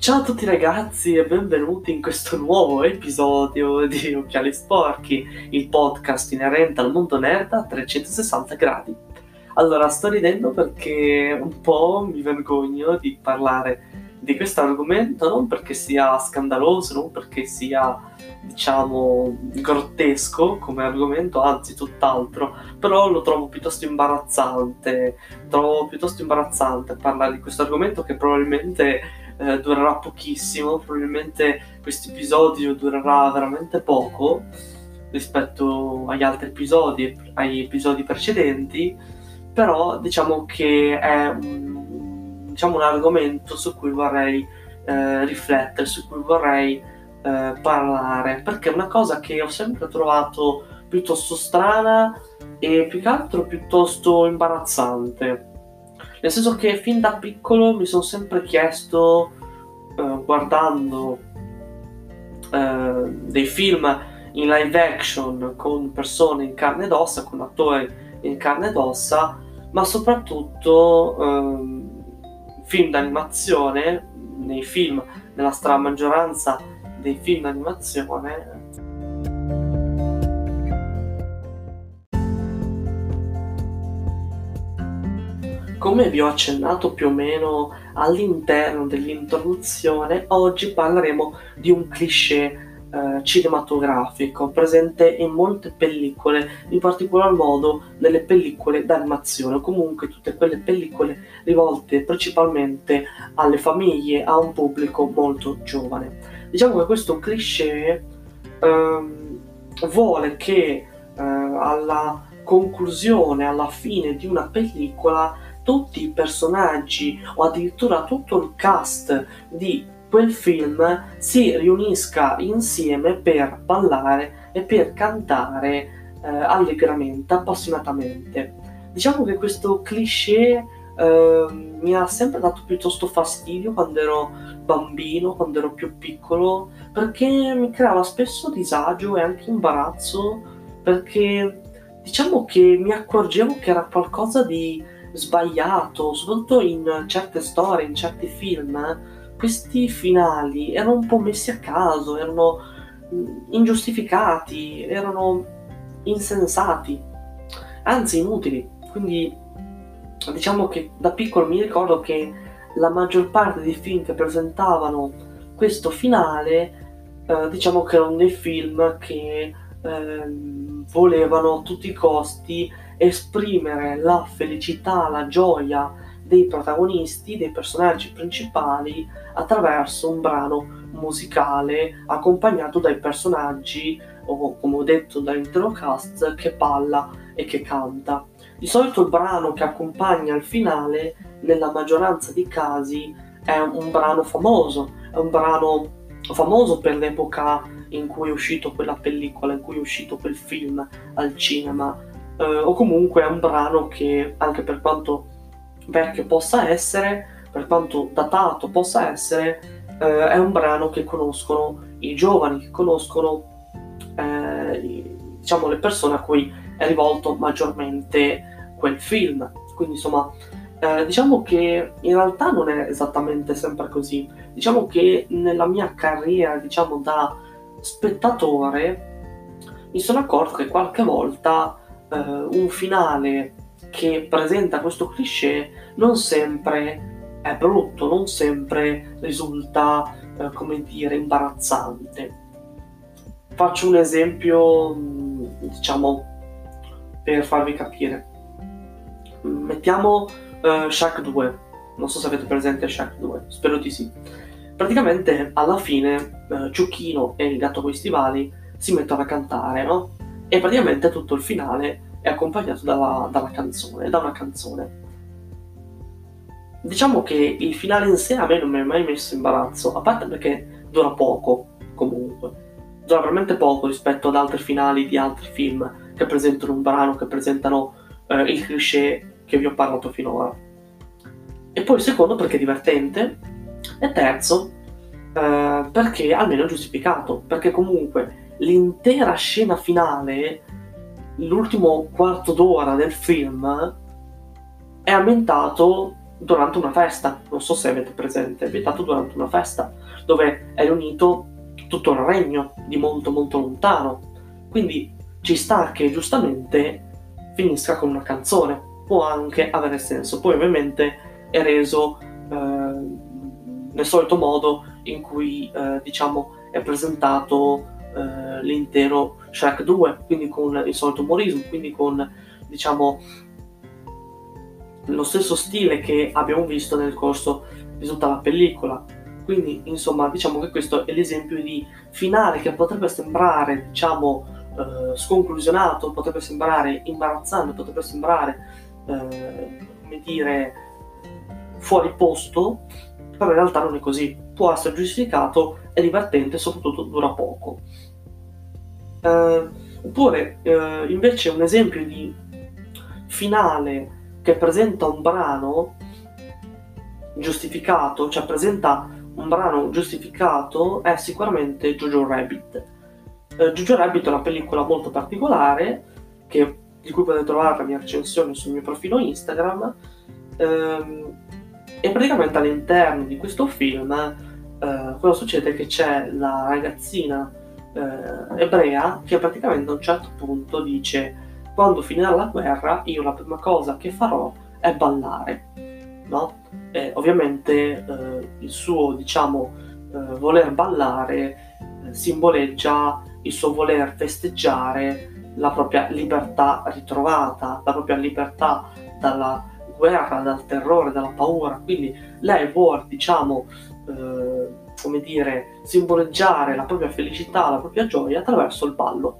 Ciao a tutti ragazzi e benvenuti in questo nuovo episodio di Occhiali Sporchi, il podcast inerente al mondo nerd a 360 gradi. Allora, sto ridendo perché un po' mi vergogno di parlare di questo argomento, non perché sia scandaloso, non perché sia, diciamo, grottesco come argomento, anzi tutt'altro, però lo trovo piuttosto imbarazzante, trovo piuttosto imbarazzante parlare di questo argomento che probabilmente eh, durerà pochissimo, probabilmente questo episodio durerà veramente poco rispetto agli altri episodi, agli episodi precedenti, però diciamo che è un, diciamo, un argomento su cui vorrei eh, riflettere, su cui vorrei eh, parlare, perché è una cosa che ho sempre trovato piuttosto strana e più che altro piuttosto imbarazzante nel senso che fin da piccolo mi sono sempre chiesto, eh, guardando eh, dei film in live action con persone in carne ed ossa, con attori in carne ed ossa, ma soprattutto eh, film d'animazione, nei film, nella stramaggioranza dei film d'animazione, Come vi ho accennato più o meno all'interno dell'introduzione, oggi parleremo di un cliché eh, cinematografico presente in molte pellicole, in particolar modo nelle pellicole d'animazione, o comunque tutte quelle pellicole rivolte principalmente alle famiglie, a un pubblico molto giovane. Diciamo che questo cliché ehm, vuole che eh, alla conclusione, alla fine di una pellicola, tutti i personaggi o addirittura tutto il cast di quel film si riunisca insieme per ballare e per cantare eh, allegramente, appassionatamente. Diciamo che questo cliché eh, mi ha sempre dato piuttosto fastidio quando ero bambino, quando ero più piccolo, perché mi creava spesso disagio e anche imbarazzo, perché diciamo che mi accorgevo che era qualcosa di sbagliato, soprattutto in certe storie, in certi film, questi finali erano un po' messi a caso, erano ingiustificati, erano insensati, anzi inutili. Quindi diciamo che da piccolo mi ricordo che la maggior parte dei film che presentavano questo finale, eh, diciamo che erano dei film che eh, volevano a tutti i costi esprimere la felicità, la gioia dei protagonisti, dei personaggi principali attraverso un brano musicale accompagnato dai personaggi o come ho detto dall'intero cast che balla e che canta. Di solito il brano che accompagna il finale nella maggioranza dei casi è un brano famoso, è un brano famoso per l'epoca in cui è uscito quella pellicola, in cui è uscito quel film al cinema eh, o comunque è un brano che anche per quanto vecchio possa essere, per quanto datato possa essere, eh, è un brano che conoscono i giovani, che conoscono eh, diciamo le persone a cui è rivolto maggiormente quel film. Quindi insomma eh, diciamo che in realtà non è esattamente sempre così. Diciamo che nella mia carriera, diciamo da spettatore, mi sono accorto che qualche volta eh, un finale che presenta questo cliché non sempre è brutto, non sempre risulta, eh, come dire, imbarazzante. Faccio un esempio, mm, diciamo, per farvi capire. Mettiamo uh, Shaq 2, non so se avete presente Shaq 2, spero di sì. Praticamente alla fine uh, Ciuchino e il gatto con i stivali si mettono a cantare, no? E praticamente tutto il finale è accompagnato dalla, dalla canzone, da una canzone. Diciamo che il finale in sé a me non mi ha mai messo imbarazzo, a parte perché dura poco, comunque. Dura veramente poco rispetto ad altri finali di altri film che presentano un brano, che presentano eh, il cliché che vi ho parlato finora. E poi secondo perché è divertente. E terzo, eh, perché almeno è giustificato, perché comunque l'intera scena finale, l'ultimo quarto d'ora del film, è ambientato durante una festa, non so se avete presente, è vietato durante una festa, dove è riunito tutto il regno di molto molto lontano. Quindi ci sta che giustamente finisca con una canzone, può anche avere senso. Poi ovviamente è reso eh, nel solito modo in cui eh, diciamo è presentato eh, l'intero Shrek 2, quindi con il solito umorismo, quindi con diciamo lo stesso stile che abbiamo visto nel corso di tutta la pellicola. Quindi, insomma, diciamo che questo è l'esempio di finale che potrebbe sembrare, diciamo, eh, sconclusionato, potrebbe sembrare imbarazzante, potrebbe sembrare, eh, come dire, fuori posto, però in realtà non è così. Può essere giustificato, è divertente e soprattutto dura poco. Eh, oppure, eh, invece, un esempio di finale che presenta un brano giustificato, cioè presenta un brano giustificato, è sicuramente Jojo Rabbit. Eh, Jojo Rabbit è una pellicola molto particolare, che, di cui potete trovare la mia recensione sul mio profilo Instagram, ehm, e praticamente all'interno di questo film eh, cosa succede? Che c'è la ragazzina eh, ebrea che praticamente a un certo punto dice quando finirà la guerra io la prima cosa che farò è ballare, no? E ovviamente eh, il suo, diciamo, eh, voler ballare eh, simboleggia il suo voler festeggiare la propria libertà ritrovata, la propria libertà dalla guerra, dal terrore, dalla paura. Quindi lei vuole, diciamo, eh, come dire, simboleggiare la propria felicità, la propria gioia attraverso il ballo.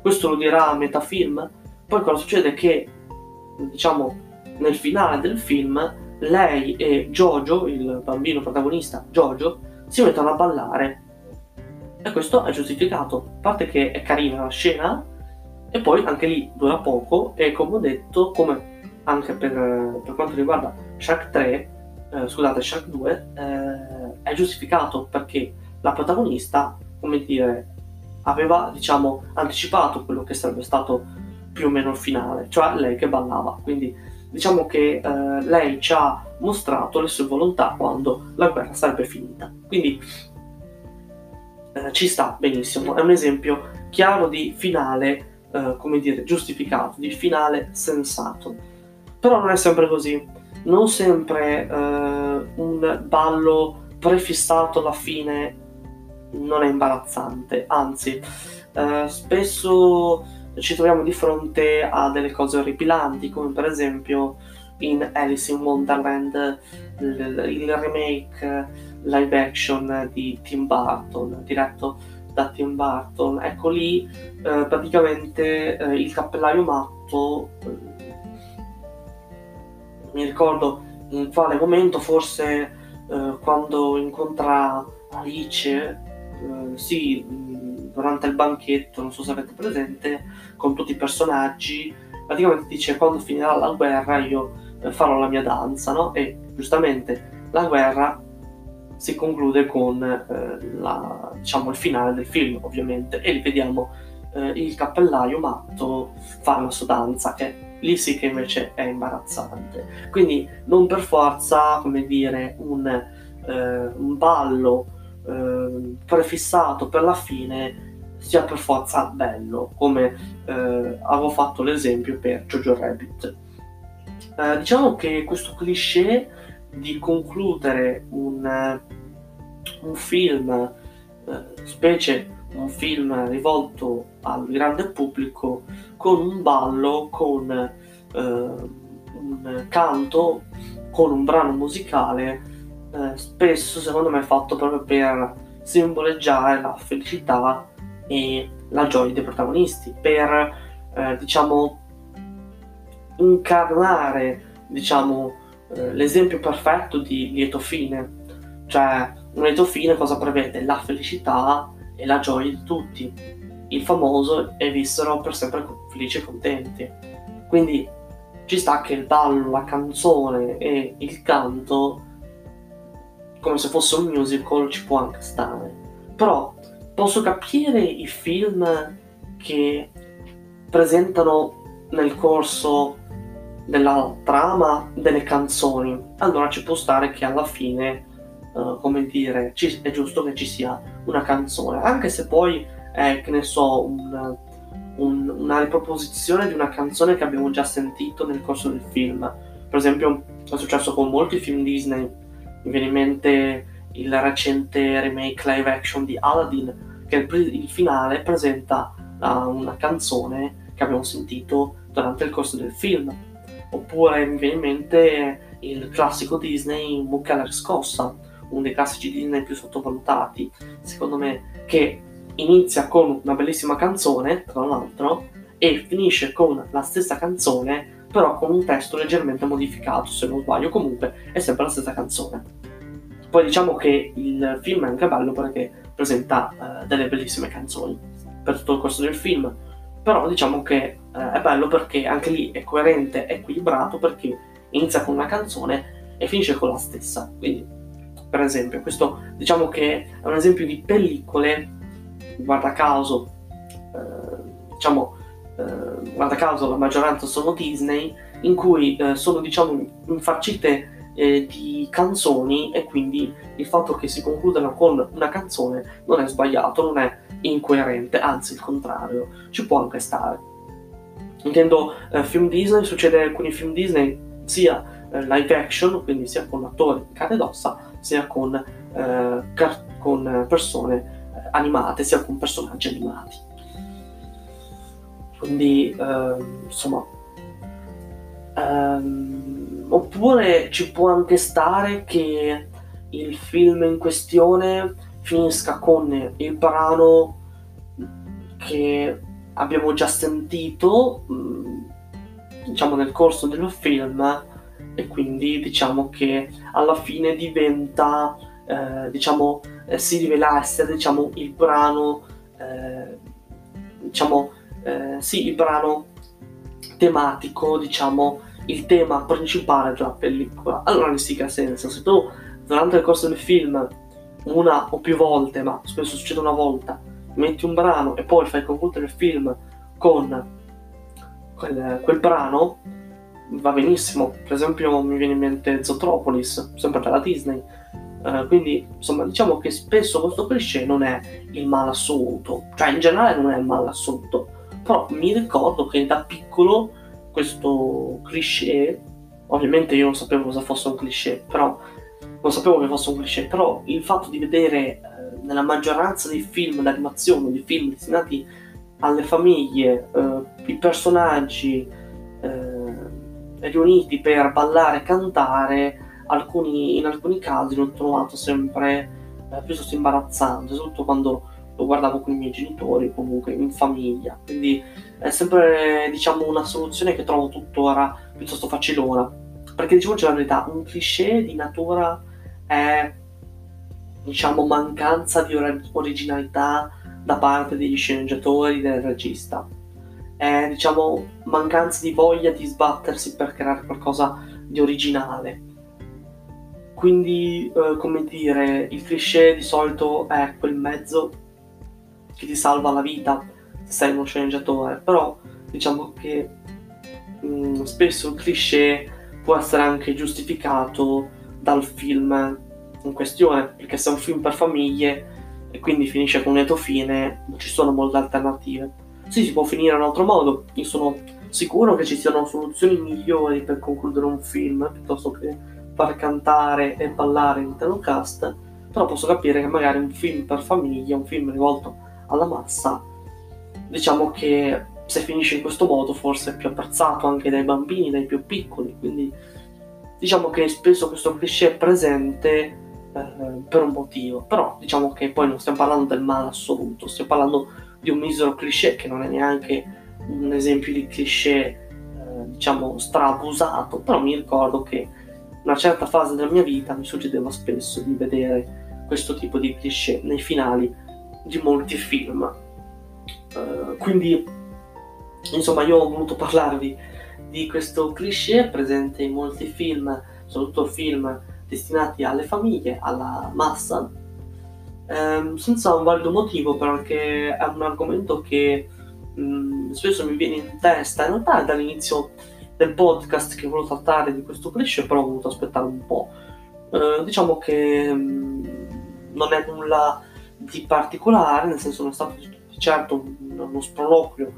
Questo lo dirà a metà film, poi cosa succede? Che, diciamo, nel finale del film, lei e Jojo, il bambino protagonista Jojo, si mettono a ballare. E questo è giustificato. A parte che è carina la scena, e poi anche lì dura poco, e come ho detto, come anche per, per quanto riguarda Shark 3, eh, scusate, Shark 2, eh, è giustificato perché la protagonista, come dire, aveva, diciamo, anticipato quello che sarebbe stato più o meno il finale, cioè lei che ballava. Quindi diciamo che eh, lei ci ha mostrato le sue volontà quando la guerra sarebbe finita. Quindi eh, ci sta benissimo, è un esempio chiaro di finale, eh, come dire, giustificato, di finale sensato. Però non è sempre così, non sempre eh, un ballo prefissato alla fine non è imbarazzante, anzi, eh, spesso ci troviamo di fronte a delle cose orripilanti, come per esempio in Alice in Wonderland, il, il remake live action di Tim Burton, diretto da Tim Burton. Ecco lì eh, praticamente eh, il cappellaio matto, mi ricordo in quale momento, forse eh, quando incontra Alice, eh, sì, durante il banchetto, non so se avete presente, con tutti i personaggi, praticamente dice quando finirà la guerra io eh, farò la mia danza, no? E giustamente la guerra si conclude con eh, la, diciamo, il finale del film, ovviamente, e vediamo eh, il cappellaio matto fare la sua danza, che lì sì che invece è imbarazzante. Quindi non per forza, come dire, un, eh, un ballo eh, prefissato per la fine sia per forza bello, come eh, avevo fatto l'esempio per Jojo Rabbit. Eh, diciamo che questo cliché di concludere un, un film, eh, specie un film rivolto al grande pubblico, con un ballo, con eh, un canto, con un brano musicale, eh, spesso secondo me fatto proprio per simboleggiare la felicità e la gioia dei protagonisti, per eh, diciamo incarnare diciamo eh, l'esempio perfetto di lieto fine. Cioè, un lieto fine cosa prevede? La felicità e la gioia di tutti. Il famoso e vissero per sempre felici e contenti. Quindi ci sta che il ballo, la canzone e il canto, come se fosse un musical, ci può anche stare. Però posso capire i film che presentano nel corso della trama delle canzoni, allora ci può stare che alla fine, uh, come dire, ci, è giusto che ci sia una canzone, anche se poi è, che ne so, un, un, una riproposizione di una canzone che abbiamo già sentito nel corso del film. Per esempio, è successo con molti film Disney, mi viene in mente il recente remake live action di Aladdin, che il, il finale presenta uh, una canzone che abbiamo sentito durante il corso del film. Oppure mi viene in mente il classico Disney Mucca alla riscossa, uno dei classici Disney più sottovalutati, secondo me, che inizia con una bellissima canzone, tra l'altro, e finisce con la stessa canzone, però con un testo leggermente modificato, se non sbaglio, comunque è sempre la stessa canzone. Poi diciamo che il film è anche bello perché presenta uh, delle bellissime canzoni per tutto il corso del film, però diciamo che eh, è bello perché anche lì è coerente, è equilibrato perché inizia con una canzone e finisce con la stessa. Quindi, per esempio, questo diciamo che è un esempio di pellicole, guarda caso, eh, diciamo, eh, guarda caso la maggioranza sono Disney, in cui eh, sono diciamo infarcite eh, di canzoni e quindi il fatto che si concludano con una canzone non è sbagliato, non è incoerente, anzi il contrario, ci può anche stare. Intendo eh, film Disney, succede in alcuni film Disney sia live action, quindi sia con attori in carne ed ossa, sia con, eh, car- con persone animate, sia con personaggi animati. Quindi, ehm, insomma, ehm, oppure ci può anche stare che il film in questione finisca con il brano che abbiamo già sentito mm, diciamo nel corso del film e quindi diciamo che alla fine diventa eh, diciamo eh, si rivela essere diciamo il brano eh, diciamo eh, sì il brano tematico diciamo il tema principale della pellicola allora che ha senso se tu durante il corso del film una o più volte, ma spesso succede una volta, metti un brano e poi fai concludere il film con quel, quel, brano, va benissimo. Per esempio mi viene in mente Zotropolis, sempre della Disney. Uh, quindi insomma diciamo che spesso questo cliché non è il male assoluto, cioè in generale non è il male assoluto, però mi ricordo che da piccolo questo cliché, ovviamente io non sapevo cosa fosse un cliché, però non sapevo che fosse un cliché, però il fatto di vedere eh, nella maggioranza dei film d'animazione, dei film destinati alle famiglie, eh, i personaggi eh, riuniti per ballare e cantare, alcuni, in alcuni casi l'ho trovato sempre eh, piuttosto imbarazzante, soprattutto quando lo guardavo con i miei genitori, comunque in famiglia. Quindi è sempre diciamo una soluzione che trovo tuttora piuttosto facilona. Perché diciamoci la verità, un cliché di natura è diciamo mancanza di originalità da parte degli sceneggiatori del regista è diciamo mancanza di voglia di sbattersi per creare qualcosa di originale quindi eh, come dire il cliché di solito è quel mezzo che ti salva la vita se sei uno sceneggiatore però diciamo che mh, mm, spesso il cliché può essere anche giustificato dal film in questione, perché se è un film per famiglie e quindi finisce con un lieto fine, non ci sono molte alternative. Sì, si può finire in un altro modo, io sono sicuro che ci siano soluzioni migliori per concludere un film piuttosto che far cantare e ballare l'intero cast, però posso capire che magari un film per famiglie, un film rivolto alla massa, diciamo che se finisce in questo modo forse è più apprezzato anche dai bambini, dai più piccoli, quindi diciamo che spesso questo cliché è presente eh, per un motivo, però diciamo che poi non stiamo parlando del male assoluto, stiamo parlando di un misero cliché che non è neanche un esempio di cliché eh, diciamo strabusato, però mi ricordo che in una certa fase della mia vita mi succedeva spesso di vedere questo tipo di cliché nei finali di molti film. Uh, quindi insomma io ho voluto parlarvi di questo cliché presente in molti film, soprattutto film destinati alle famiglie, alla massa, ehm, senza un valido motivo perché è un argomento che mh, mm, spesso mi viene in testa, in realtà dall'inizio del podcast che volevo trattare di questo cliché, però ho voluto aspettare un po'. Eh, diciamo che mh, mm, non è nulla di particolare, nel senso non è stato di certo uno sproloquio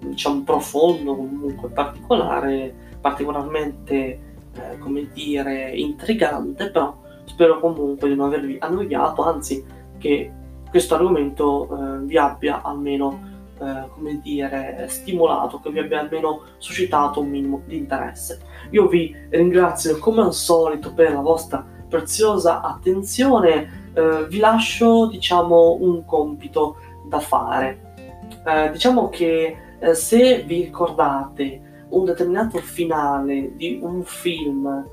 diciamo profondo, comunque particolare, particolarmente eh, come dire intrigante, però spero comunque di non avervi annoiato, anzi che questo argomento eh, vi abbia almeno eh, come dire, stimolato, che vi abbia almeno suscitato un minimo di interesse. Io vi ringrazio come al solito per la vostra preziosa attenzione, eh, vi lascio diciamo un compito da fare. Eh, diciamo che eh, se vi ricordate un determinato finale di un film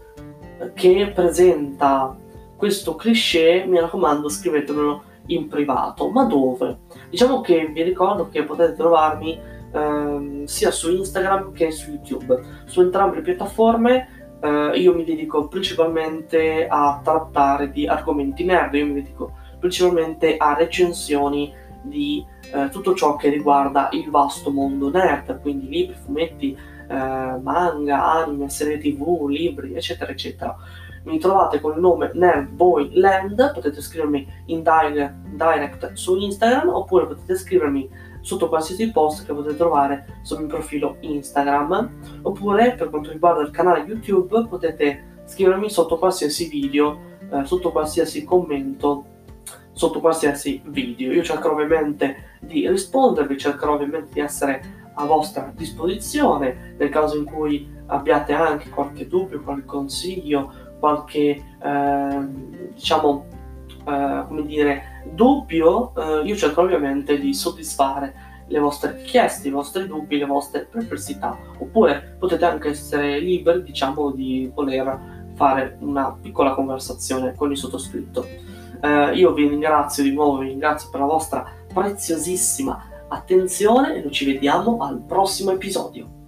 che presenta questo cliché, mi raccomando scrivetemelo in privato. Ma dove? Diciamo che vi ricordo che potete trovarmi ehm, sia su Instagram che su YouTube. Su entrambe le piattaforme eh, io mi dedico principalmente a trattare di argomenti nerd, io mi dedico principalmente a recensioni di eh, tutto ciò che riguarda il vasto mondo nerd, quindi libri, fumetti, eh, manga, anime, serie tv, libri, eccetera, eccetera mi trovate con il nome Nerdboyland, potete scrivermi in direct su Instagram oppure potete scrivermi sotto qualsiasi post che potete trovare sul mio profilo Instagram oppure per quanto riguarda il canale YouTube potete scrivermi sotto qualsiasi video, eh, sotto qualsiasi commento, sotto qualsiasi video. Io cercherò ovviamente di rispondervi, cercherò ovviamente di essere a vostra disposizione nel caso in cui abbiate anche qualche dubbio, qualche consiglio qualche eh, diciamo eh, come dire dubbio eh, io cerco ovviamente di soddisfare le vostre richieste, i vostri dubbi, le vostre perplessità. Oppure potete anche essere liberi diciamo di voler fare una piccola conversazione con il sottoscritto. Eh, io vi ringrazio di nuovo vi ringrazio per la vostra preziosissima attenzione e noi ci vediamo al prossimo episodio